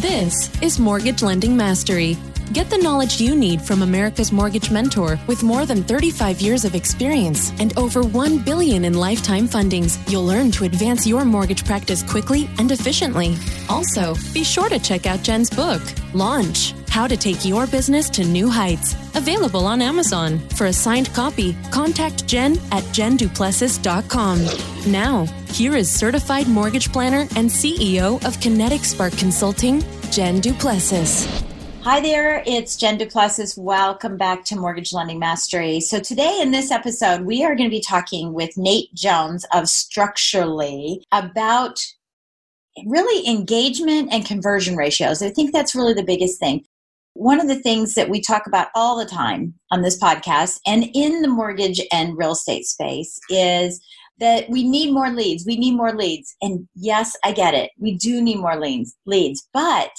This is Mortgage Lending Mastery. Get the knowledge you need from America's Mortgage Mentor with more than 35 years of experience and over 1 billion in lifetime fundings. You'll learn to advance your mortgage practice quickly and efficiently. Also, be sure to check out Jen's book, Launch: How to Take Your Business to New Heights, available on Amazon. For a signed copy, contact Jen at jenduplessis.com. Now, here is certified mortgage planner and CEO of Kinetic Spark Consulting, Jen Duplessis. Hi there, it's Jen Duplessis. Welcome back to Mortgage Lending Mastery. So, today in this episode, we are going to be talking with Nate Jones of Structurally about really engagement and conversion ratios. I think that's really the biggest thing. One of the things that we talk about all the time on this podcast and in the mortgage and real estate space is that we need more leads. We need more leads. And yes, I get it. We do need more leads, leads. But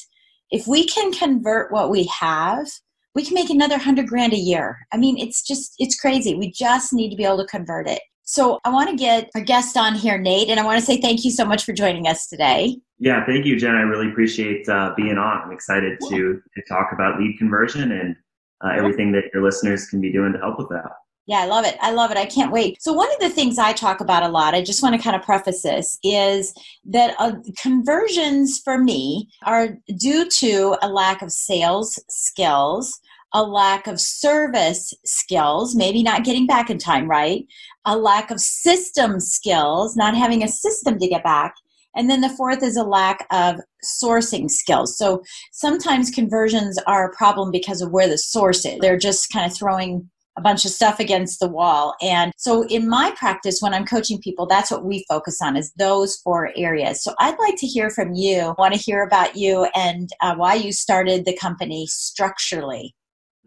if we can convert what we have, we can make another hundred grand a year. I mean, it's just, it's crazy. We just need to be able to convert it. So I want to get our guest on here, Nate, and I want to say thank you so much for joining us today. Yeah, thank you, Jen. I really appreciate uh, being on. I'm excited yeah. to, to talk about lead conversion and uh, everything that your listeners can be doing to help with that. Yeah, I love it. I love it. I can't wait. So, one of the things I talk about a lot, I just want to kind of preface this, is that uh, conversions for me are due to a lack of sales skills, a lack of service skills, maybe not getting back in time, right? A lack of system skills, not having a system to get back. And then the fourth is a lack of sourcing skills. So sometimes conversions are a problem because of where the source is. They're just kind of throwing a bunch of stuff against the wall. And so in my practice, when I'm coaching people, that's what we focus on is those four areas. So I'd like to hear from you. Want to hear about you and uh, why you started the company structurally.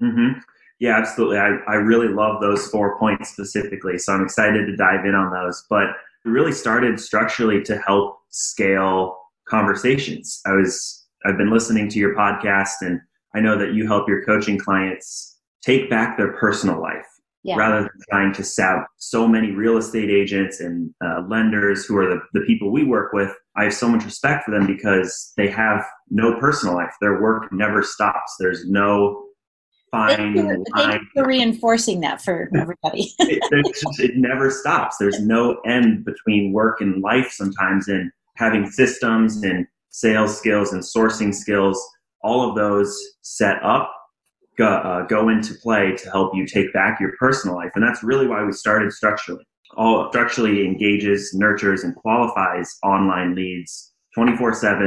Mm-hmm. Yeah, absolutely. I, I really love those four points specifically. So I'm excited to dive in on those. But we really started structurally to help scale conversations. I was I've been listening to your podcast and I know that you help your coaching clients take back their personal life yeah. rather than trying to sell so many real estate agents and uh, lenders who are the, the people we work with. I have so much respect for them because they have no personal life. Their work never stops. There's no fine you, thank for reinforcing that for everybody. it, just, it never stops. There's no end between work and life sometimes and having systems and sales skills and sourcing skills, all of those set up go, uh, go into play to help you take back your personal life. And that's really why we started structurally. All structurally engages, nurtures, and qualifies online leads 24 7,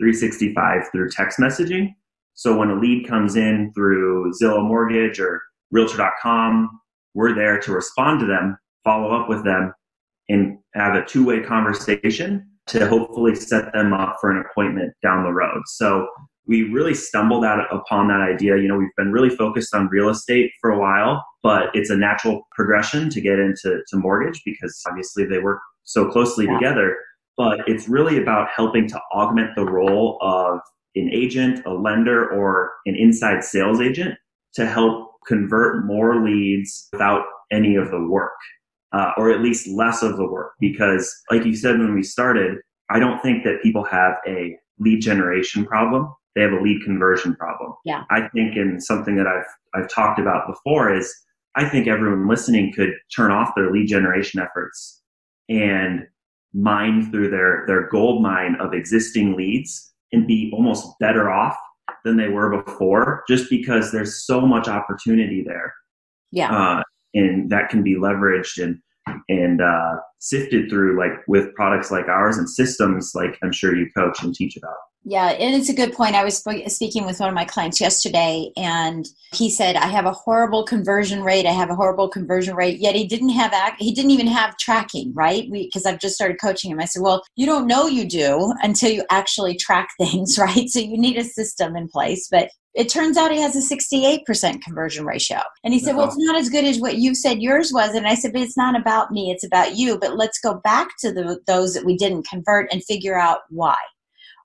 365 through text messaging. So when a lead comes in through Zillow Mortgage or Realtor.com, we're there to respond to them, follow up with them, and have a two way conversation to hopefully set them up for an appointment down the road. So we really stumbled out upon that idea. You know, we've been really focused on real estate for a while, but it's a natural progression to get into to mortgage because obviously they work so closely yeah. together. But it's really about helping to augment the role of an agent, a lender, or an inside sales agent to help convert more leads without any of the work, uh, or at least less of the work. Because, like you said when we started, I don't think that people have a lead generation problem they have a lead conversion problem. Yeah. I think in something that I've I've talked about before is I think everyone listening could turn off their lead generation efforts and mine through their their gold mine of existing leads and be almost better off than they were before just because there's so much opportunity there. Yeah. Uh, and that can be leveraged and and uh, sifted through like with products like ours and systems like I'm sure you coach and teach about. Yeah, and it's a good point. I was speaking with one of my clients yesterday, and he said, "I have a horrible conversion rate. I have a horrible conversion rate." Yet he didn't have he didn't even have tracking, right? Because I've just started coaching him. I said, "Well, you don't know you do until you actually track things, right? So you need a system in place." But it turns out he has a 68% conversion ratio. And he said, Well, it's uh-huh. not as good as what you said yours was. And I said, But it's not about me, it's about you. But let's go back to the, those that we didn't convert and figure out why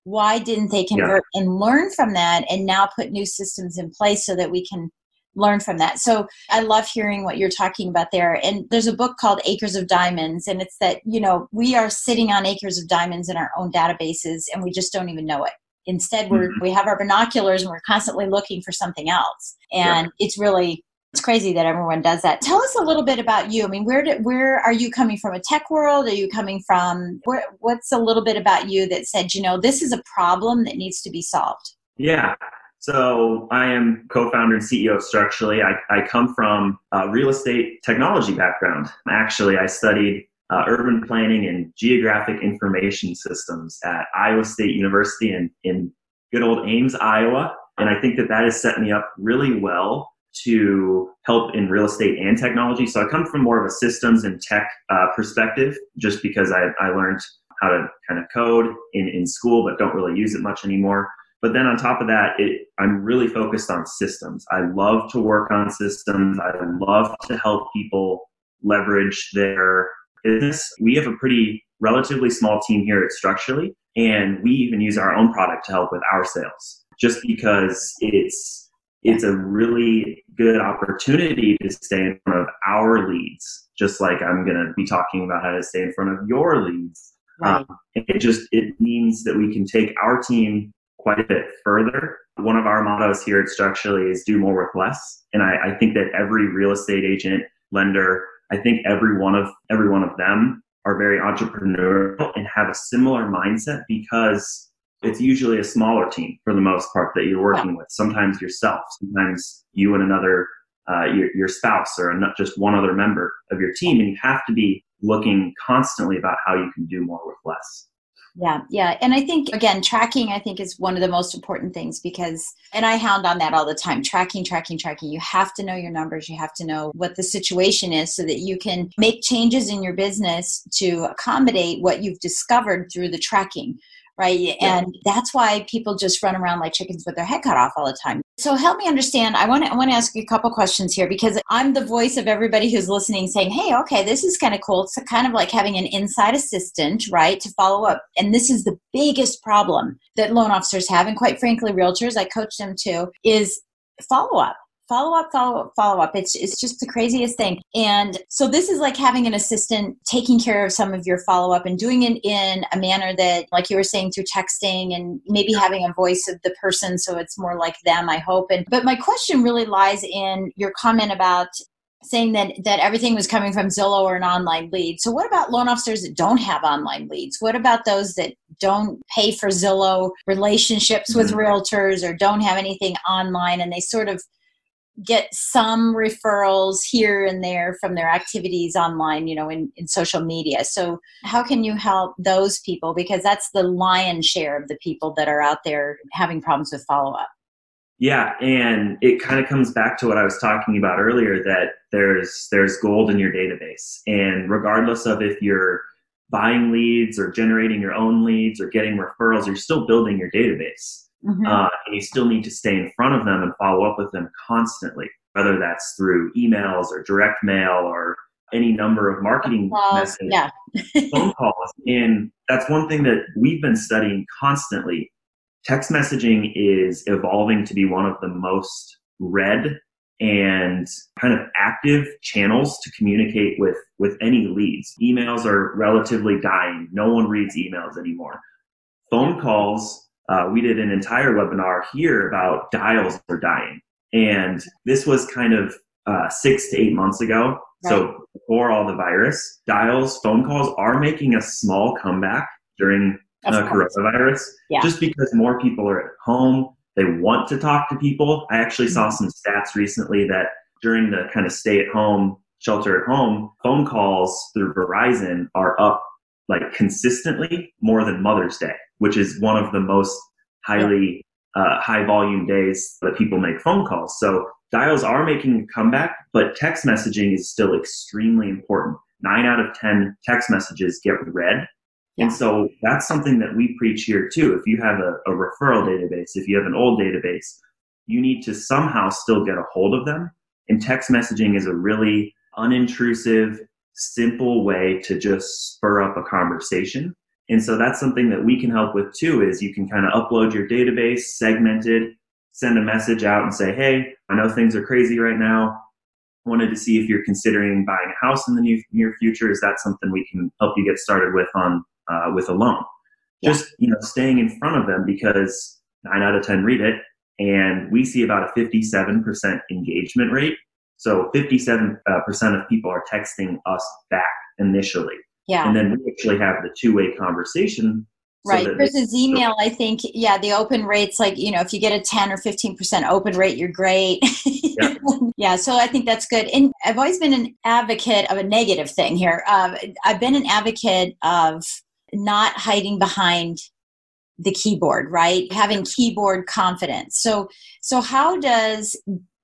why didn't they convert yeah. and learn from that and now put new systems in place so that we can learn from that so i love hearing what you're talking about there and there's a book called acres of diamonds and it's that you know we are sitting on acres of diamonds in our own databases and we just don't even know it instead we're mm-hmm. we have our binoculars and we're constantly looking for something else and it's really it's crazy that everyone does that. Tell us a little bit about you. I mean, where did, where are you coming from? A tech world? Are you coming from? Where, what's a little bit about you that said, you know, this is a problem that needs to be solved? Yeah. So I am co-founder and CEO of Structurally. I, I come from a real estate technology background. Actually, I studied uh, urban planning and geographic information systems at Iowa State University in, in good old Ames, Iowa. And I think that that has set me up really well to help in real estate and technology. So I come from more of a systems and tech uh, perspective, just because I, I learned how to kind of code in, in school, but don't really use it much anymore. But then on top of that, it, I'm really focused on systems. I love to work on systems. I love to help people leverage their We have a pretty relatively small team here at Structurally, and we even use our own product to help with our sales just because it's it's a really good opportunity to stay in front of our leads, just like I'm going to be talking about how to stay in front of your leads. Right. Um, it just it means that we can take our team quite a bit further. One of our mottos here at Structurally is do more with less, and I, I think that every real estate agent, lender, I think every one of every one of them are very entrepreneurial and have a similar mindset because it's usually a smaller team for the most part that you're working with. Sometimes yourself, sometimes you and another, uh, your, your spouse, or not just one other member of your team, and you have to be looking constantly about how you can do more with less. Yeah, yeah. And I think, again, tracking, I think, is one of the most important things because, and I hound on that all the time tracking, tracking, tracking. You have to know your numbers. You have to know what the situation is so that you can make changes in your business to accommodate what you've discovered through the tracking right? Yeah. And that's why people just run around like chickens with their head cut off all the time. So help me understand. I want to I want to ask you a couple questions here because I'm the voice of everybody who's listening saying, "Hey, okay, this is kind of cool. It's kind of like having an inside assistant, right, to follow up." And this is the biggest problem that loan officers have and quite frankly realtors, I coach them too, is follow up follow up follow up follow up it's it's just the craziest thing and so this is like having an assistant taking care of some of your follow up and doing it in a manner that like you were saying through texting and maybe having a voice of the person so it's more like them i hope and but my question really lies in your comment about saying that that everything was coming from Zillow or an online lead. So what about loan officers that don't have online leads? What about those that don't pay for Zillow relationships mm-hmm. with realtors or don't have anything online and they sort of get some referrals here and there from their activities online you know in, in social media. So how can you help those people? Because that's the lion's share of the people that are out there having problems with follow-up. Yeah and it kind of comes back to what i was talking about earlier that there's there's gold in your database. And regardless of if you're buying leads or generating your own leads or getting referrals you're still building your database Mm-hmm. Uh, and you still need to stay in front of them and follow up with them constantly, whether that's through emails or direct mail or any number of marketing messages, yeah. phone calls. And that's one thing that we've been studying constantly. Text messaging is evolving to be one of the most read and kind of active channels to communicate with with any leads. Emails are relatively dying. No one reads emails anymore. Phone calls uh, we did an entire webinar here about dials are dying. And this was kind of uh, six to eight months ago. Right. So before all the virus, dials, phone calls are making a small comeback during uh, coronavirus yeah. just because more people are at home. They want to talk to people. I actually saw mm-hmm. some stats recently that during the kind of stay at home shelter at home, phone calls through Verizon are up like consistently more than Mother's Day, which is one of the most highly uh, high volume days that people make phone calls. So dials are making a comeback, but text messaging is still extremely important. Nine out of 10 text messages get read. Yeah. And so that's something that we preach here too. If you have a, a referral database, if you have an old database, you need to somehow still get a hold of them. And text messaging is a really unintrusive, simple way to just spur up a conversation. And so that's something that we can help with too is you can kind of upload your database, segment it, send a message out and say, hey, I know things are crazy right now. Wanted to see if you're considering buying a house in the near, near future. Is that something we can help you get started with on uh, with a loan? Yeah. Just you know, staying in front of them because nine out of ten read it, and we see about a 57% engagement rate. So 57% uh, of people are texting us back initially. Yeah. And then we actually have the two way conversation. Right. So Versus email, I think, yeah, the open rates, like, you know, if you get a 10 or 15% open rate, you're great. Yeah. yeah. So I think that's good. And I've always been an advocate of a negative thing here. Um, I've been an advocate of not hiding behind the keyboard right having keyboard confidence so so how does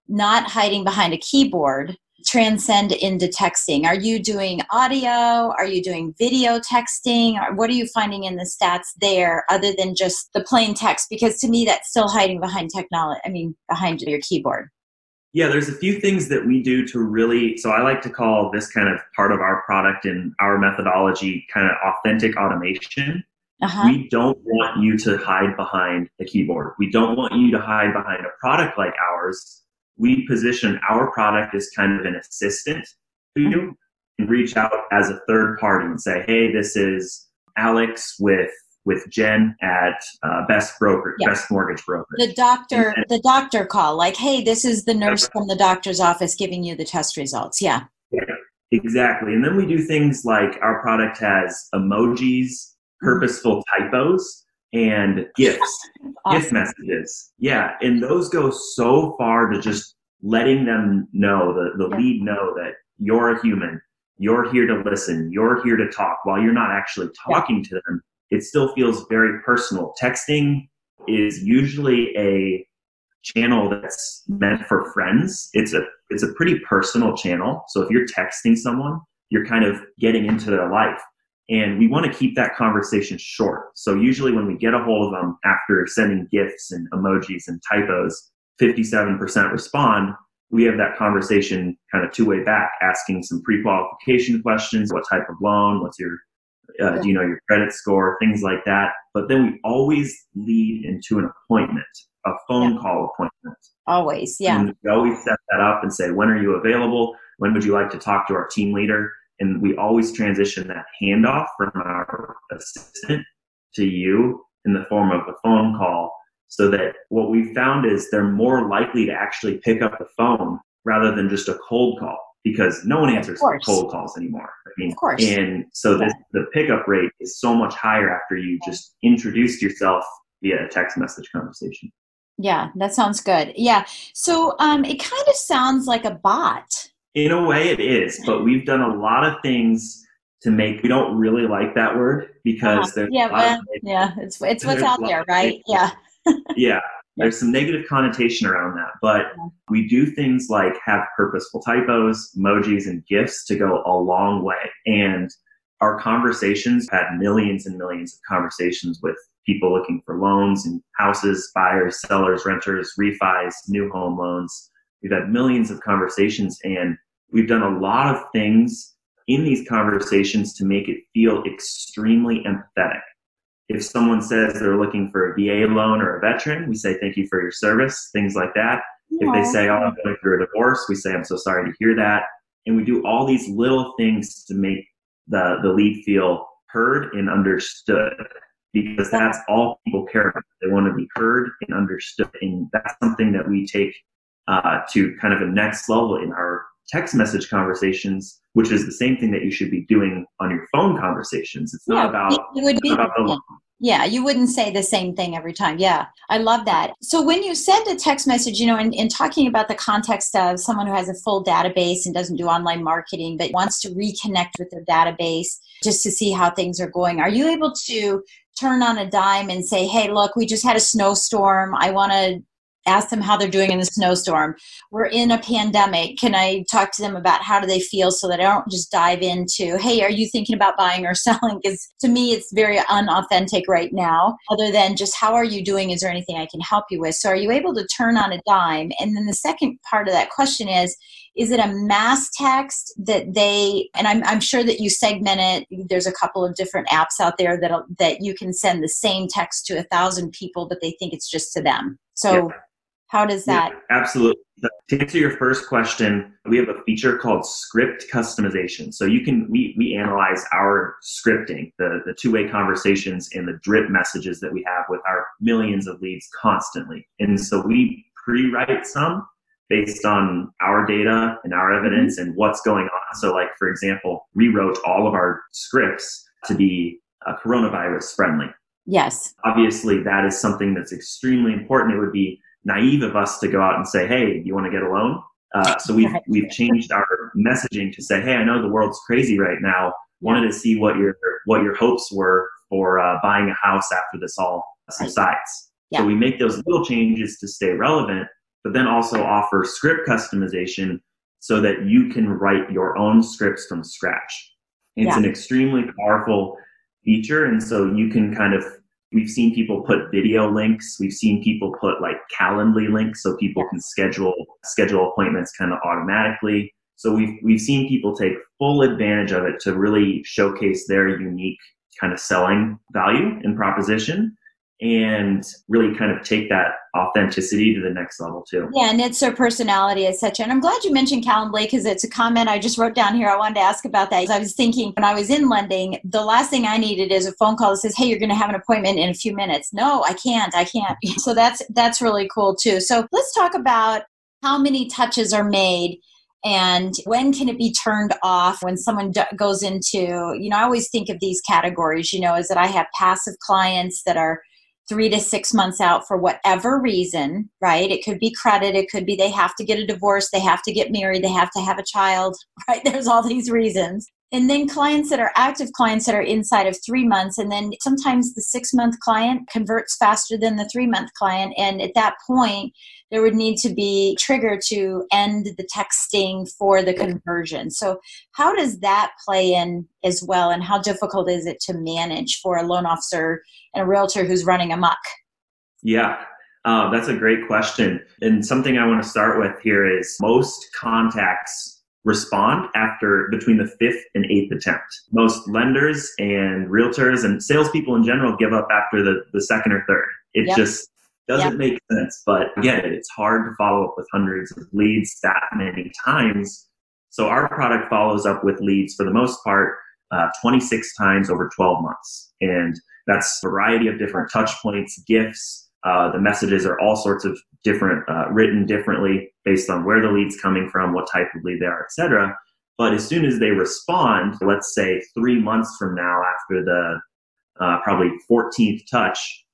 not hiding behind a keyboard transcend into texting are you doing audio are you doing video texting what are you finding in the stats there other than just the plain text because to me that's still hiding behind technology i mean behind your keyboard yeah there's a few things that we do to really so i like to call this kind of part of our product and our methodology kind of authentic automation uh-huh. We don't want you to hide behind a keyboard. We don't want you to hide behind a product like ours. We position our product as kind of an assistant to you and reach out as a third party and say, hey, this is Alex with with Jen at uh, Best Broker, yeah. Best Mortgage Broker. The doctor, then, the doctor call, like, hey, this is the nurse from the doctor's office giving you the test results. Yeah. Yeah, exactly. And then we do things like our product has emojis purposeful typos and gifs, awesome. gif messages. Yeah, and those go so far to just letting them know, the, the yeah. lead know that you're a human, you're here to listen, you're here to talk while you're not actually talking yeah. to them. It still feels very personal. Texting is usually a channel that's meant for friends. It's a it's a pretty personal channel. So if you're texting someone, you're kind of getting into their life. And we want to keep that conversation short. So usually when we get a hold of them after sending gifs and emojis and typos, 57% respond. We have that conversation kind of two way back, asking some pre qualification questions. What type of loan? What's your, uh, do you know your credit score? Things like that. But then we always lead into an appointment, a phone yeah. call appointment. Always, yeah. And we always set that up and say, when are you available? When would you like to talk to our team leader? And we always transition that handoff from our assistant to you in the form of a phone call so that what we found is they're more likely to actually pick up the phone rather than just a cold call because no one answers cold calls anymore. I mean, of course. And so yeah. the pickup rate is so much higher after you just introduced yourself via a text message conversation. Yeah, that sounds good. Yeah. So um, it kind of sounds like a bot in a way, it is, but we've done a lot of things to make. We don't really like that word because uh, there's yeah, well, yeah, it's it's what's out there, right? Yeah. yeah, there's some negative connotation around that, but we do things like have purposeful typos, emojis, and gifs to go a long way. And our conversations had millions and millions of conversations with people looking for loans and houses, buyers, sellers, renters, refis, new home loans We've had millions of conversations and we've done a lot of things in these conversations to make it feel extremely empathetic. If someone says they're looking for a VA loan or a veteran, we say thank you for your service, things like that. Yeah. If they say, oh, I'm going through a divorce, we say, I'm so sorry to hear that. And we do all these little things to make the, the lead feel heard and understood because that's all people care about. They want to be heard and understood. And that's something that we take uh, to kind of a next level in our text message conversations, which is the same thing that you should be doing on your phone conversations. It's not yeah, about, it would be, about the, Yeah, you wouldn't say the same thing every time. Yeah, I love that. So when you send a text message, you know, in, in talking about the context of someone who has a full database and doesn't do online marketing, but wants to reconnect with their database just to see how things are going, are you able to turn on a dime and say, hey, look, we just had a snowstorm. I want to ask them how they're doing in the snowstorm. We're in a pandemic. Can I talk to them about how do they feel so that I don't just dive into, hey, are you thinking about buying or selling? Because to me, it's very unauthentic right now, other than just how are you doing? Is there anything I can help you with? So are you able to turn on a dime? And then the second part of that question is, is it a mass text that they and I'm, I'm sure that you segment it there's a couple of different apps out there that that you can send the same text to a thousand people but they think it's just to them so. How does that? Yeah, absolutely. To answer your first question, we have a feature called script customization. So you can we we analyze our scripting, the the two way conversations and the drip messages that we have with our millions of leads constantly. And so we pre-write some based on our data and our evidence and what's going on. So, like for example, we wrote all of our scripts to be uh, coronavirus friendly. Yes. Obviously, that is something that's extremely important. It would be naive of us to go out and say, "Hey, you want to get a loan?" Uh, so we've we've changed our messaging to say, "Hey, I know the world's crazy right now. Wanted to see what your what your hopes were for uh, buying a house after this all subsides." Yeah. So we make those little changes to stay relevant, but then also offer script customization so that you can write your own scripts from scratch. It's yeah. an extremely powerful feature, and so you can kind of We've seen people put video links. We've seen people put like Calendly links so people can schedule schedule appointments kind of automatically. So we've we've seen people take full advantage of it to really showcase their unique kind of selling value and proposition and really kind of take that authenticity to the next level too. Yeah, and it's their personality, etc. And I'm glad you mentioned Calendly because it's a comment I just wrote down here. I wanted to ask about that. I was thinking when I was in lending, the last thing I needed is a phone call that says, "Hey, you're going to have an appointment in a few minutes." No, I can't. I can't. So that's that's really cool too. So let's talk about how many touches are made and when can it be turned off when someone d- goes into you know i always think of these categories you know is that i have passive clients that are three to six months out for whatever reason, right? It could be credit, it could be they have to get a divorce, they have to get married, they have to have a child, right? There's all these reasons. And then clients that are active clients that are inside of three months, and then sometimes the six month client converts faster than the three month client. And at that point, there would need to be trigger to end the texting for the conversion. So how does that play in as well and how difficult is it to manage for a loan officer and a realtor who's running amok? Yeah, uh, that's a great question. And something I want to start with here is most contacts respond after between the fifth and eighth attempt. Most lenders and realtors and salespeople in general give up after the, the second or third. It yep. just doesn't make sense. But again, it's hard to follow up with hundreds of leads that many times. So our product follows up with leads for the most part uh, 26 times over 12 months. And that's a variety of different touch points, gifs. Uh, the messages are all sorts of different, uh, written differently based on where the lead's coming from, what type of lead they are, etc. But as soon as they respond, let's say three months from now, after the uh, probably 14th touch,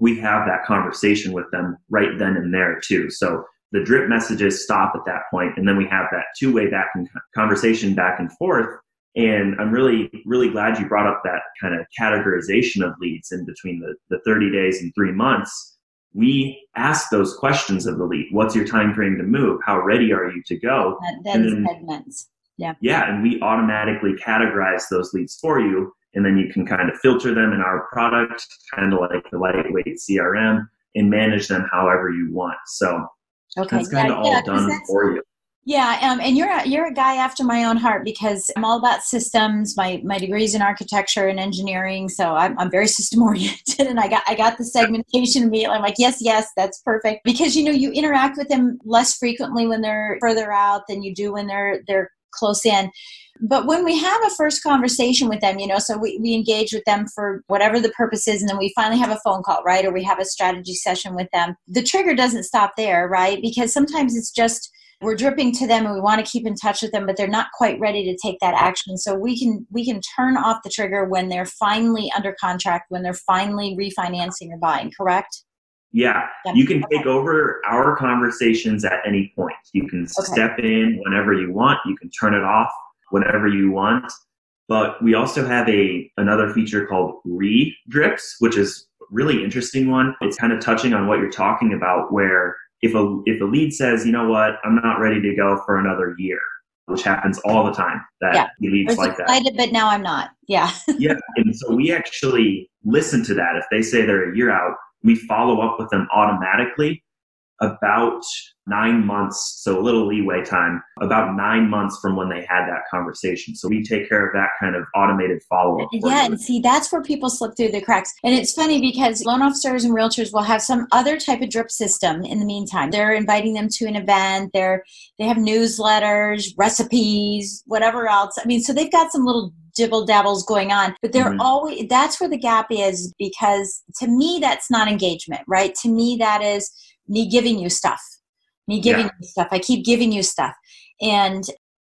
we have that conversation with them right then and there too. So the drip messages stop at that point, and then we have that two-way back and conversation back and forth. And I'm really, really glad you brought up that kind of categorization of leads in between the, the 30 days and three months. We ask those questions of the lead. What's your time frame to move? How ready are you to go? That, then, segments. Yeah. Yeah, and we automatically categorize those leads for you and then you can kind of filter them in our product, kind of like the lightweight CRM, and manage them however you want. So okay. that's kind yeah, of all yeah, done for you. Yeah, um, and you're a, you're a guy after my own heart because I'm all about systems. My my degrees in architecture and engineering, so I'm, I'm very system oriented. And I got I got the segmentation immediately. I'm like, yes, yes, that's perfect because you know you interact with them less frequently when they're further out than you do when they're they're close in but when we have a first conversation with them you know so we, we engage with them for whatever the purpose is and then we finally have a phone call right or we have a strategy session with them the trigger doesn't stop there right because sometimes it's just we're dripping to them and we want to keep in touch with them but they're not quite ready to take that action so we can we can turn off the trigger when they're finally under contract when they're finally refinancing or buying correct yeah, you can take over our conversations at any point. You can okay. step in whenever you want. You can turn it off whenever you want. But we also have a another feature called re drips, which is really interesting one. It's kind of touching on what you're talking about, where if a if a lead says, you know what, I'm not ready to go for another year, which happens all the time. That yeah. leads like excited, that. But now I'm not. Yeah. yeah, and so we actually listen to that. If they say they're a year out, we follow up with them automatically about nine months, so a little leeway time, about nine months from when they had that conversation. So we take care of that kind of automated follow up. Yeah, and see, that's where people slip through the cracks. And it's funny because loan officers and realtors will have some other type of drip system in the meantime. They're inviting them to an event, they're they have newsletters, recipes, whatever else. I mean, so they've got some little dibble dabbles going on but they're mm-hmm. always that's where the gap is because to me that's not engagement right to me that is me giving you stuff. Me giving yeah. you stuff. I keep giving you stuff. And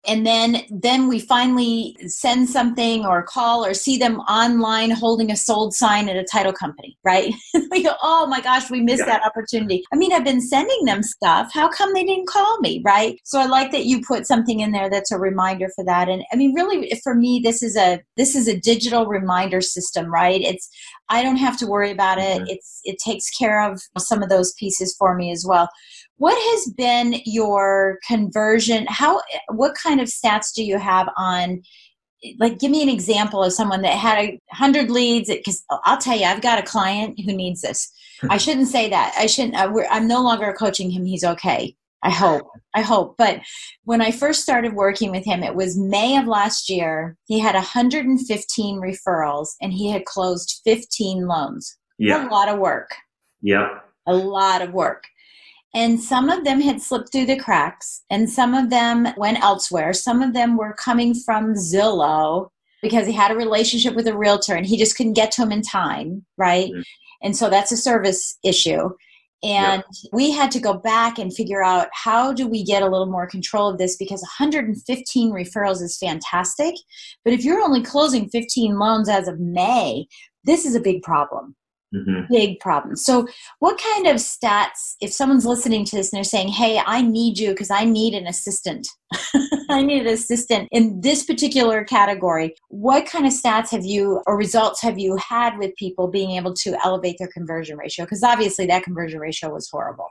and then then we finally send something or call or see them online holding a sold sign at a title company right? We go oh my gosh we missed yeah. that opportunity. I mean i've been sending them stuff. How come they didn't call me right? So i like that you put something in there that's a reminder for that. And i mean really for me this is a this is a digital reminder system right? It's i don't have to worry about it. Mm-hmm. it's it takes care of some of those pieces for me as well what has been your conversion how what kind of stats do you have on like give me an example of someone that had a hundred leads because i'll tell you i've got a client who needs this. I shouldn't say that. I shouldn't I, i'm no longer coaching him. He's okay. I hope. I hope. But when i first started working with him it was may of last year he had 115 referrals and he had closed 15 loans. Yeah. a lot of work. Yeah. A lot of work and some of them had slipped through the cracks, and some of them went elsewhere. Some of them were coming from Zillow because he had a relationship with a realtor and he just couldn't get to him in time, right? Mm-hmm. And so that's a service issue. And yeah. we had to go back and figure out how do we get a little more control of this because 115 referrals is fantastic. But if you're only closing 15 loans as of May, this is a big problem. Mm-hmm. Big problem. So, what kind of stats, if someone's listening to this and they're saying, Hey, I need you because I need an assistant, I need an assistant in this particular category, what kind of stats have you or results have you had with people being able to elevate their conversion ratio? Because obviously that conversion ratio was horrible.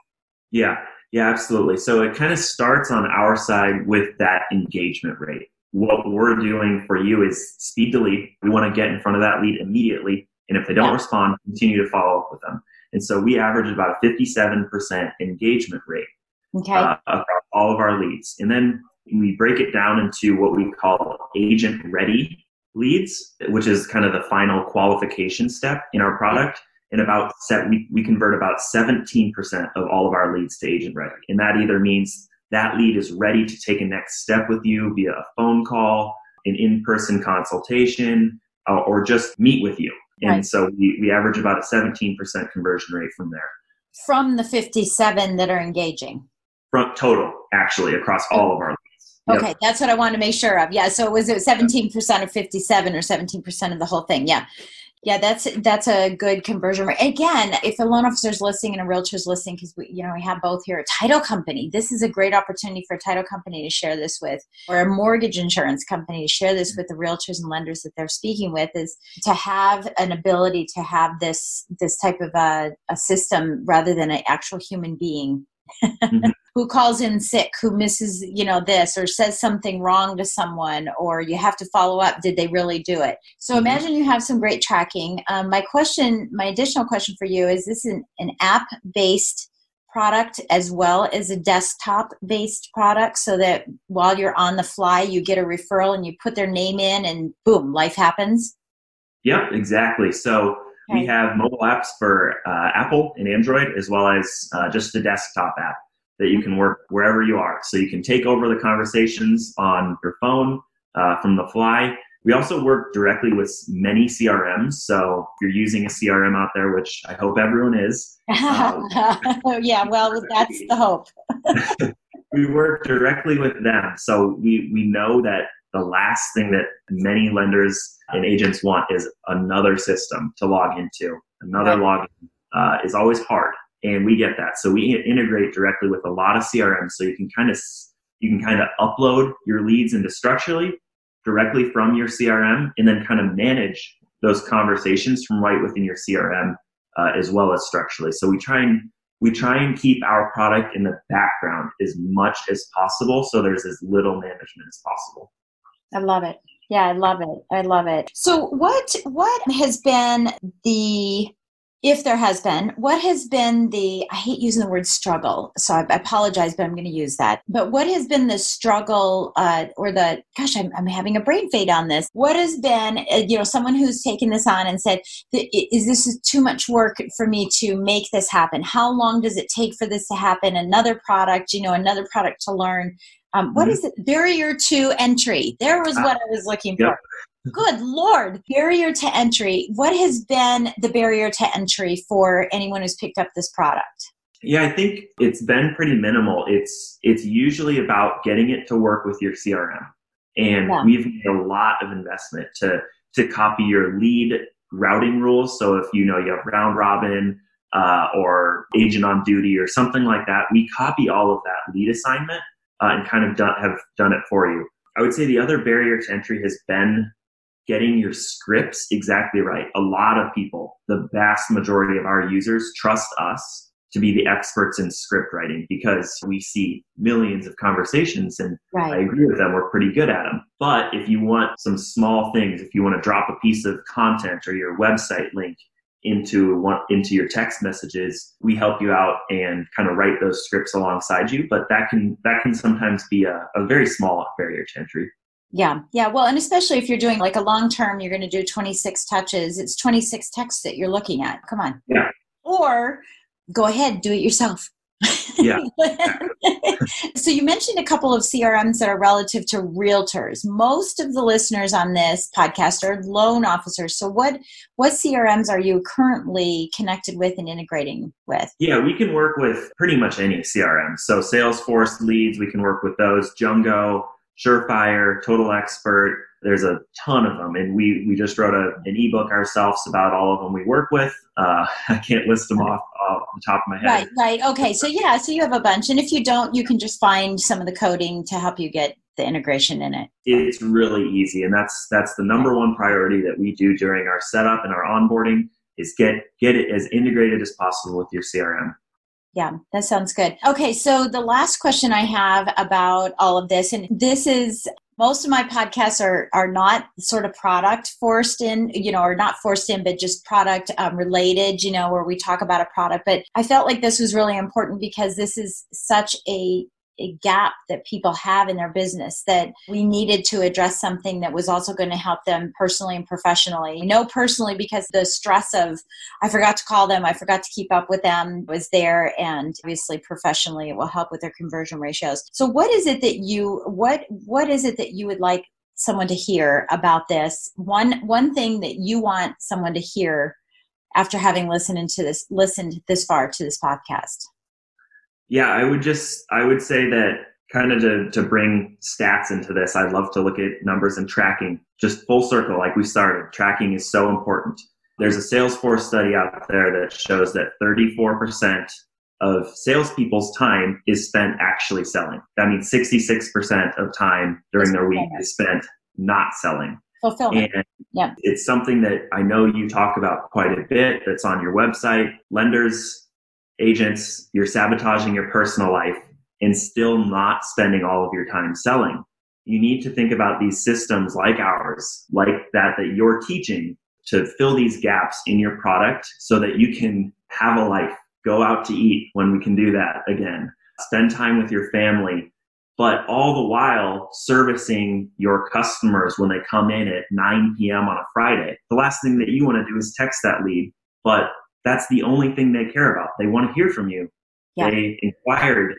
Yeah, yeah, absolutely. So, it kind of starts on our side with that engagement rate. What we're doing for you is speed to lead. We want to get in front of that lead immediately and if they don't yeah. respond, continue to follow up with them. And so we average about a 57% engagement rate okay. uh, across all of our leads. And then we break it down into what we call agent ready leads, which is kind of the final qualification step in our product. And about set, we, we convert about 17% of all of our leads to agent ready. And that either means that lead is ready to take a next step with you via a phone call, an in person consultation, uh, or just meet with you. And right. so we, we average about a 17% conversion rate from there. From the 57 that are engaging? From total, actually, across all of our leads. Okay, yep. that's what I want to make sure of. Yeah, so was it 17% of 57 or 17% of the whole thing. Yeah. Yeah, that's that's a good conversion. Again, if a loan officer is listening and a realtor is listening, because we you know we have both here, a title company. This is a great opportunity for a title company to share this with, or a mortgage insurance company to share this with the realtors and lenders that they're speaking with. Is to have an ability to have this this type of a, a system rather than an actual human being mm-hmm. Who calls in sick, who misses, you know, this or says something wrong to someone, or you have to follow up. Did they really do it? So mm-hmm. imagine you have some great tracking. Um, my question, my additional question for you is this an, an app based product as well as a desktop based product so that while you're on the fly, you get a referral and you put their name in and boom, life happens? Yep, exactly. So we have mobile apps for uh, Apple and Android, as well as uh, just the desktop app that you can work wherever you are. So you can take over the conversations on your phone uh, from the fly. We also work directly with many CRMs. So if you're using a CRM out there, which I hope everyone is. Uh, yeah, well, that's the hope. we work directly with them. So we, we know that the last thing that many lenders and agents want is another system to log into. Another right. login uh, is always hard, and we get that. So we integrate directly with a lot of CRMs, so you can kind of you can kind of upload your leads into Structurally directly from your CRM, and then kind of manage those conversations from right within your CRM uh, as well as Structurally. So we try and we try and keep our product in the background as much as possible, so there's as little management as possible. I love it. Yeah, I love it. I love it. So what what has been the if there has been, what has been the, I hate using the word struggle, so I, apologize, but I'm going to use that. But what has been the struggle uh, or the, gosh, I'm, I'm having a brain fade on this. What has been, uh, you know, someone who's taken this on and said, is this too much work for me to make this happen? How long does it take for this to happen? Another product, you know, another product to learn. Um, what mm-hmm. is it? Barrier to entry. There was ah, what I was looking yep. for. Good Lord. Barrier to entry. What has been the barrier to entry for anyone who's picked up this product? Yeah, I think it's been pretty minimal. It's it's usually about getting it to work with your CRM. And yeah. we've made a lot of investment to to copy your lead routing rules. So if you know you have round robin uh, or agent on duty or something like that, we copy all of that lead assignment uh, and kind of done, have done it for you. I would say the other barrier to entry has been getting your scripts exactly right. A lot of people, the vast majority of our users, trust us to be the experts in script writing because we see millions of conversations and right. I agree with them, we're pretty good at them. But if you want some small things, if you want to drop a piece of content or your website link into one into your text messages we help you out and kind of write those scripts alongside you but that can that can sometimes be a, a very small barrier to entry yeah yeah well and especially if you're doing like a long term you're going to do 26 touches it's 26 texts that you're looking at come on yeah or go ahead do it yourself yeah. so you mentioned a couple of CRMs that are relative to realtors. Most of the listeners on this podcast are loan officers. So what what CRMs are you currently connected with and integrating with? Yeah, we can work with pretty much any CRM. So Salesforce leads, we can work with those. Jungo, Surefire, Total Expert. There's a ton of them, and we we just wrote a, an ebook ourselves about all of them we work with. Uh, I can't list them off, off the top of my head. Right, right. Okay, so yeah, so you have a bunch, and if you don't, you can just find some of the coding to help you get the integration in it. It's really easy, and that's that's the number one priority that we do during our setup and our onboarding is get get it as integrated as possible with your CRM. Yeah, that sounds good. Okay, so the last question I have about all of this, and this is most of my podcasts are are not sort of product forced in, you know, or not forced in, but just product um, related, you know, where we talk about a product. But I felt like this was really important because this is such a a gap that people have in their business that we needed to address something that was also going to help them personally and professionally. No, personally, because the stress of I forgot to call them, I forgot to keep up with them was there, and obviously professionally, it will help with their conversion ratios. So, what is it that you what what is it that you would like someone to hear about this? One one thing that you want someone to hear after having listened to this listened this far to this podcast yeah, I would just I would say that kind of to, to bring stats into this, I'd love to look at numbers and tracking. Just full circle, like we started. Tracking is so important. There's a Salesforce study out there that shows that 34% of salespeople's time is spent actually selling. That means 66% of time during their week is spent not selling. Fulfillment. And yeah. it's something that I know you talk about quite a bit that's on your website. Lenders agents, you're sabotaging your personal life and still not spending all of your time selling. You need to think about these systems like ours, like that that you're teaching to fill these gaps in your product so that you can have a life, go out to eat when we can do that again, spend time with your family, but all the while servicing your customers when they come in at 9 p.m. on a Friday. The last thing that you want to do is text that lead, but that's the only thing they care about. They want to hear from you. Yeah. They inquired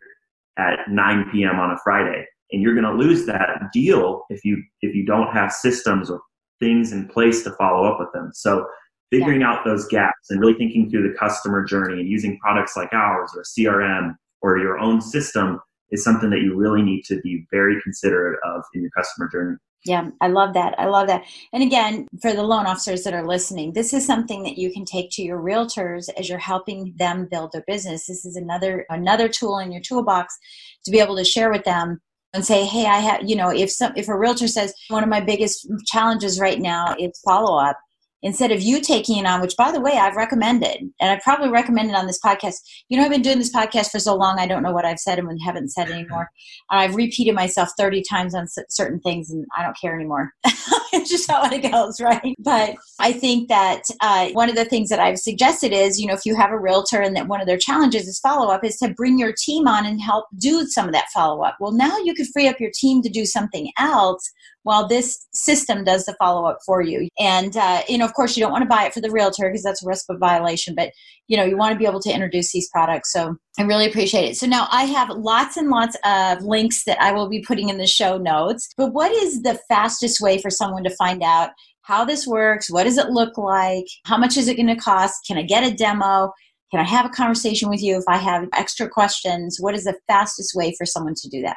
at 9 p.m. on a Friday, and you're going to lose that deal if you if you don't have systems or things in place to follow up with them. So figuring yeah. out those gaps and really thinking through the customer journey and using products like ours or CRM or your own system is something that you really need to be very considerate of in your customer journey. Yeah, I love that. I love that. And again, for the loan officers that are listening, this is something that you can take to your realtors as you're helping them build their business. This is another another tool in your toolbox to be able to share with them and say, "Hey, I have, you know, if some if a realtor says one of my biggest challenges right now is follow up, instead of you taking it on, which by the way, I've recommended, and I've probably recommended on this podcast. You know, I've been doing this podcast for so long, I don't know what I've said and haven't said anymore. I've repeated myself 30 times on certain things and I don't care anymore. it's just how it goes, right? But I think that uh, one of the things that I've suggested is, you know, if you have a realtor and that one of their challenges is follow up, is to bring your team on and help do some of that follow up. Well, now you could free up your team to do something else while this system does the follow up for you. And, uh, you know, of course, you don't want to buy it for the realtor because that's a risk of violation, but, you know, you want to be able to introduce these products. So I really appreciate it. So now I have lots and lots of links that I will be putting in the show notes. But what is the fastest way for someone to find out how this works? What does it look like? How much is it going to cost? Can I get a demo? Can I have a conversation with you if I have extra questions? What is the fastest way for someone to do that?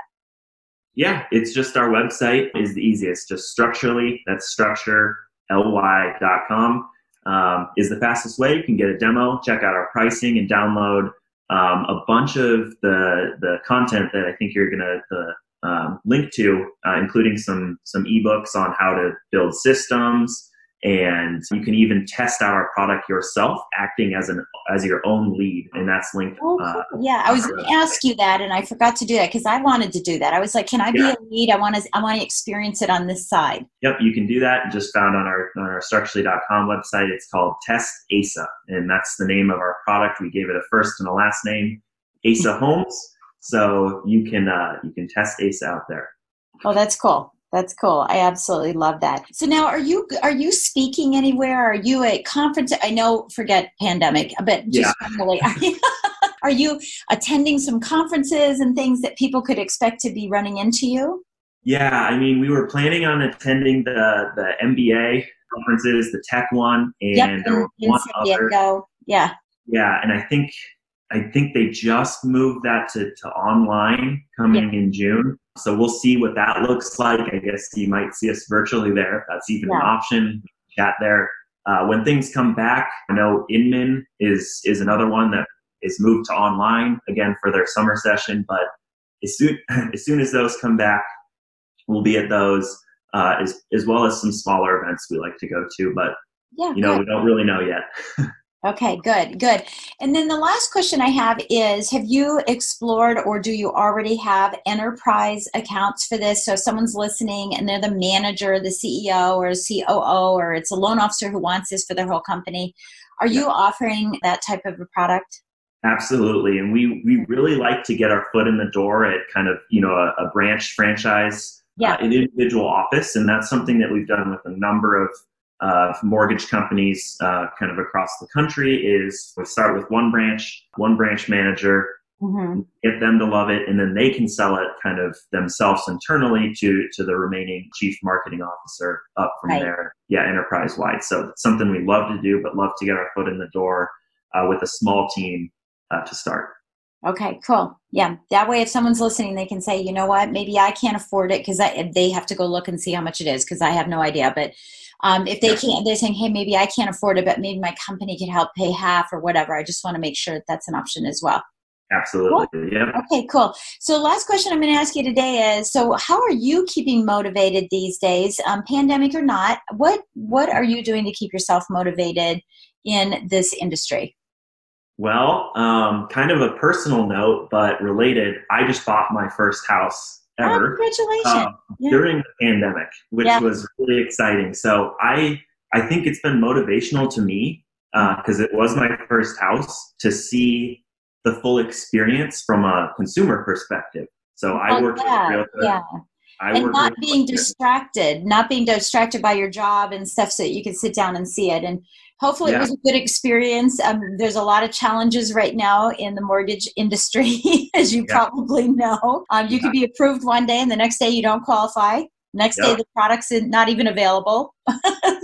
Yeah, it's just our website is the easiest. Just Structurely, that's structurely.com um, is the fastest way. You can get a demo, check out our pricing, and download um, a bunch of the the content that I think you're gonna um, link to, uh, including some some ebooks on how to build systems, and you can even test out our product yourself acting as an as your own lead and that's linked oh, uh, yeah i was going to ask you that and i forgot to do that because i wanted to do that. I was like can i be yeah. a lead? I want to i want to experience it on this side. Yep you can do that just found on our on our structurely.com website it's called test Aisa and that's the name of our product. We gave it a first and a last name Aisa Holmes so you can uh, you can test Aisa out there. Oh that's cool that's cool. I absolutely love that. So now are you are you speaking anywhere? Are you at conference? I know forget pandemic, but just yeah. really are you, are you attending some conferences and things that people could expect to be running into you? Yeah, I mean, we were planning on attending the the MBA conferences, the tech one, and yep, in, in one other. Yeah. Yeah, and I think I think they just moved that to, to online coming yeah. in June. So we'll see what that looks like. I guess you might see us virtually there if that's even yeah. an option. Chat there. Uh, when things come back, I know Inman is is another one that is moved to online again for their summer session. But as soon as soon as those come back, we'll be at those uh, as as well as some smaller events we like to go to. But yeah, you know, good. we don't really know yet. Okay, good, good. And then the last question I have is Have you explored or do you already have enterprise accounts for this? So if someone's listening and they're the manager, the CEO, or COO, or it's a loan officer who wants this for their whole company, are you offering that type of a product? Absolutely. And we, we really like to get our foot in the door at kind of, you know, a, a branch franchise, yeah. Uh, an individual office. And that's something that we've done with a number of of mortgage companies uh, kind of across the country is we start with one branch, one branch manager, mm-hmm. get them to love it, and then they can sell it kind of themselves internally to to the remaining chief marketing officer up from right. there. Yeah, enterprise wide. So it's something we love to do, but love to get our foot in the door uh, with a small team uh, to start. Okay, cool. Yeah, that way if someone's listening, they can say, you know what, maybe I can't afford it because they have to go look and see how much it is because I have no idea. But um, if they can't, they're saying, hey, maybe I can't afford it, but maybe my company could help pay half or whatever. I just want to make sure that that's an option as well. Absolutely. Cool. Yeah. Okay, cool. So, last question I'm going to ask you today is: So, how are you keeping motivated these days, um, pandemic or not? What What are you doing to keep yourself motivated in this industry? Well, um, kind of a personal note, but related. I just bought my first house ever. Oh, congratulations! Uh, yeah. During the pandemic, which yeah. was really exciting. So I I think it's been motivational to me because uh, it was my first house to see the full experience from a consumer perspective. So I oh, worked yeah, yeah. I and not being distracted, not being distracted by your job and stuff, so that you can sit down and see it. And hopefully, yeah. it was a good experience. Um, there's a lot of challenges right now in the mortgage industry, as you yeah. probably know. Um, you yeah. could be approved one day, and the next day you don't qualify. Next day, the product's not even available.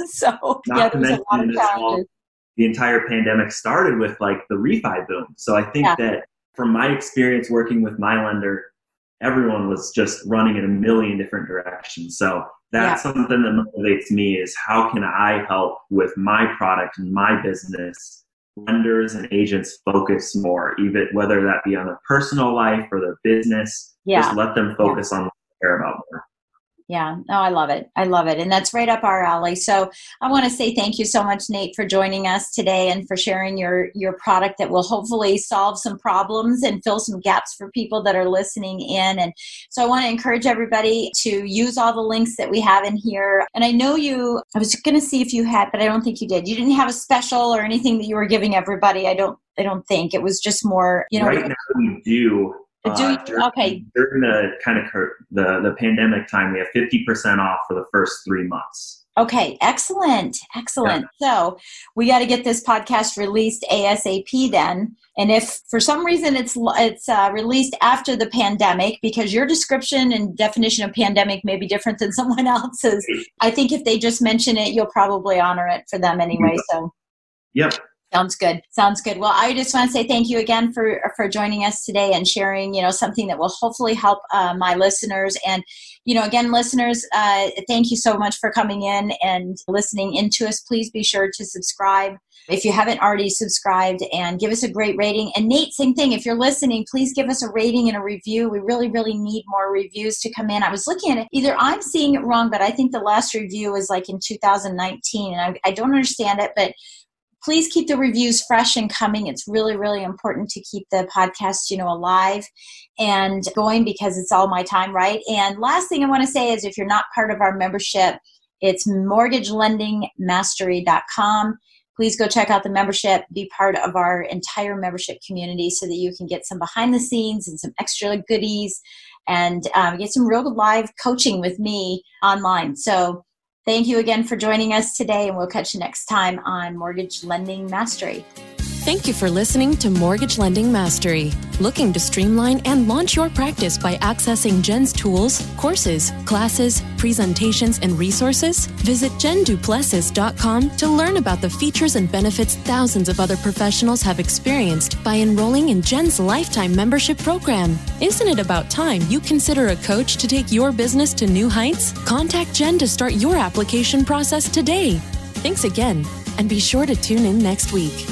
so not yeah, there's a lot of challenges. The entire pandemic started with like the refi boom. So I think that from my experience working with my lender, everyone was just running in a million different directions. So that's yeah. something that motivates me is how can I help with my product and my business lenders and agents focus more, even whether that be on their personal life or their business. Yeah. Just let them focus yeah. on what they care about more. Yeah, no, I love it. I love it. And that's right up our alley. So I want to say thank you so much, Nate, for joining us today and for sharing your, your product that will hopefully solve some problems and fill some gaps for people that are listening in. And so I want to encourage everybody to use all the links that we have in here. And I know you, I was going to see if you had, but I don't think you did. You didn't have a special or anything that you were giving everybody. I don't, I don't think it was just more, you know. Right now we do uh, during, okay. During the kind of the the pandemic time, we have fifty percent off for the first three months. Okay, excellent, excellent. Yeah. So we got to get this podcast released asap then. And if for some reason it's it's uh, released after the pandemic, because your description and definition of pandemic may be different than someone else's, I think if they just mention it, you'll probably honor it for them anyway. So. Yep. Sounds good. Sounds good. Well, I just want to say thank you again for for joining us today and sharing, you know, something that will hopefully help uh, my listeners. And, you know, again, listeners, uh, thank you so much for coming in and listening into us. Please be sure to subscribe if you haven't already subscribed and give us a great rating. And Nate, same thing. If you're listening, please give us a rating and a review. We really, really need more reviews to come in. I was looking at it. Either I'm seeing it wrong, but I think the last review was like in 2019, and I, I don't understand it, but please keep the reviews fresh and coming. It's really really important to keep the podcast you know alive and going because it's all my time right? And last thing i want to say is if you're not part of our membership it's mortgagelendingmastery.com please go check out the membership be part of our entire membership community so that you can get some behind the scenes and some extra goodies and um, get some real live coaching with me online. So Thank you again for joining us today, and we'll catch you next time on Mortgage Lending Mastery. Thank you for listening to Mortgage Lending Mastery. Looking to streamline and launch your practice by accessing Jen's tools, courses, classes, presentations, and resources? Visit jenduplessis.com to learn about the features and benefits thousands of other professionals have experienced by enrolling in Jen's lifetime membership program. Isn't it about time you consider a coach to take your business to new heights? Contact Jen to start your application process today. Thanks again, and be sure to tune in next week.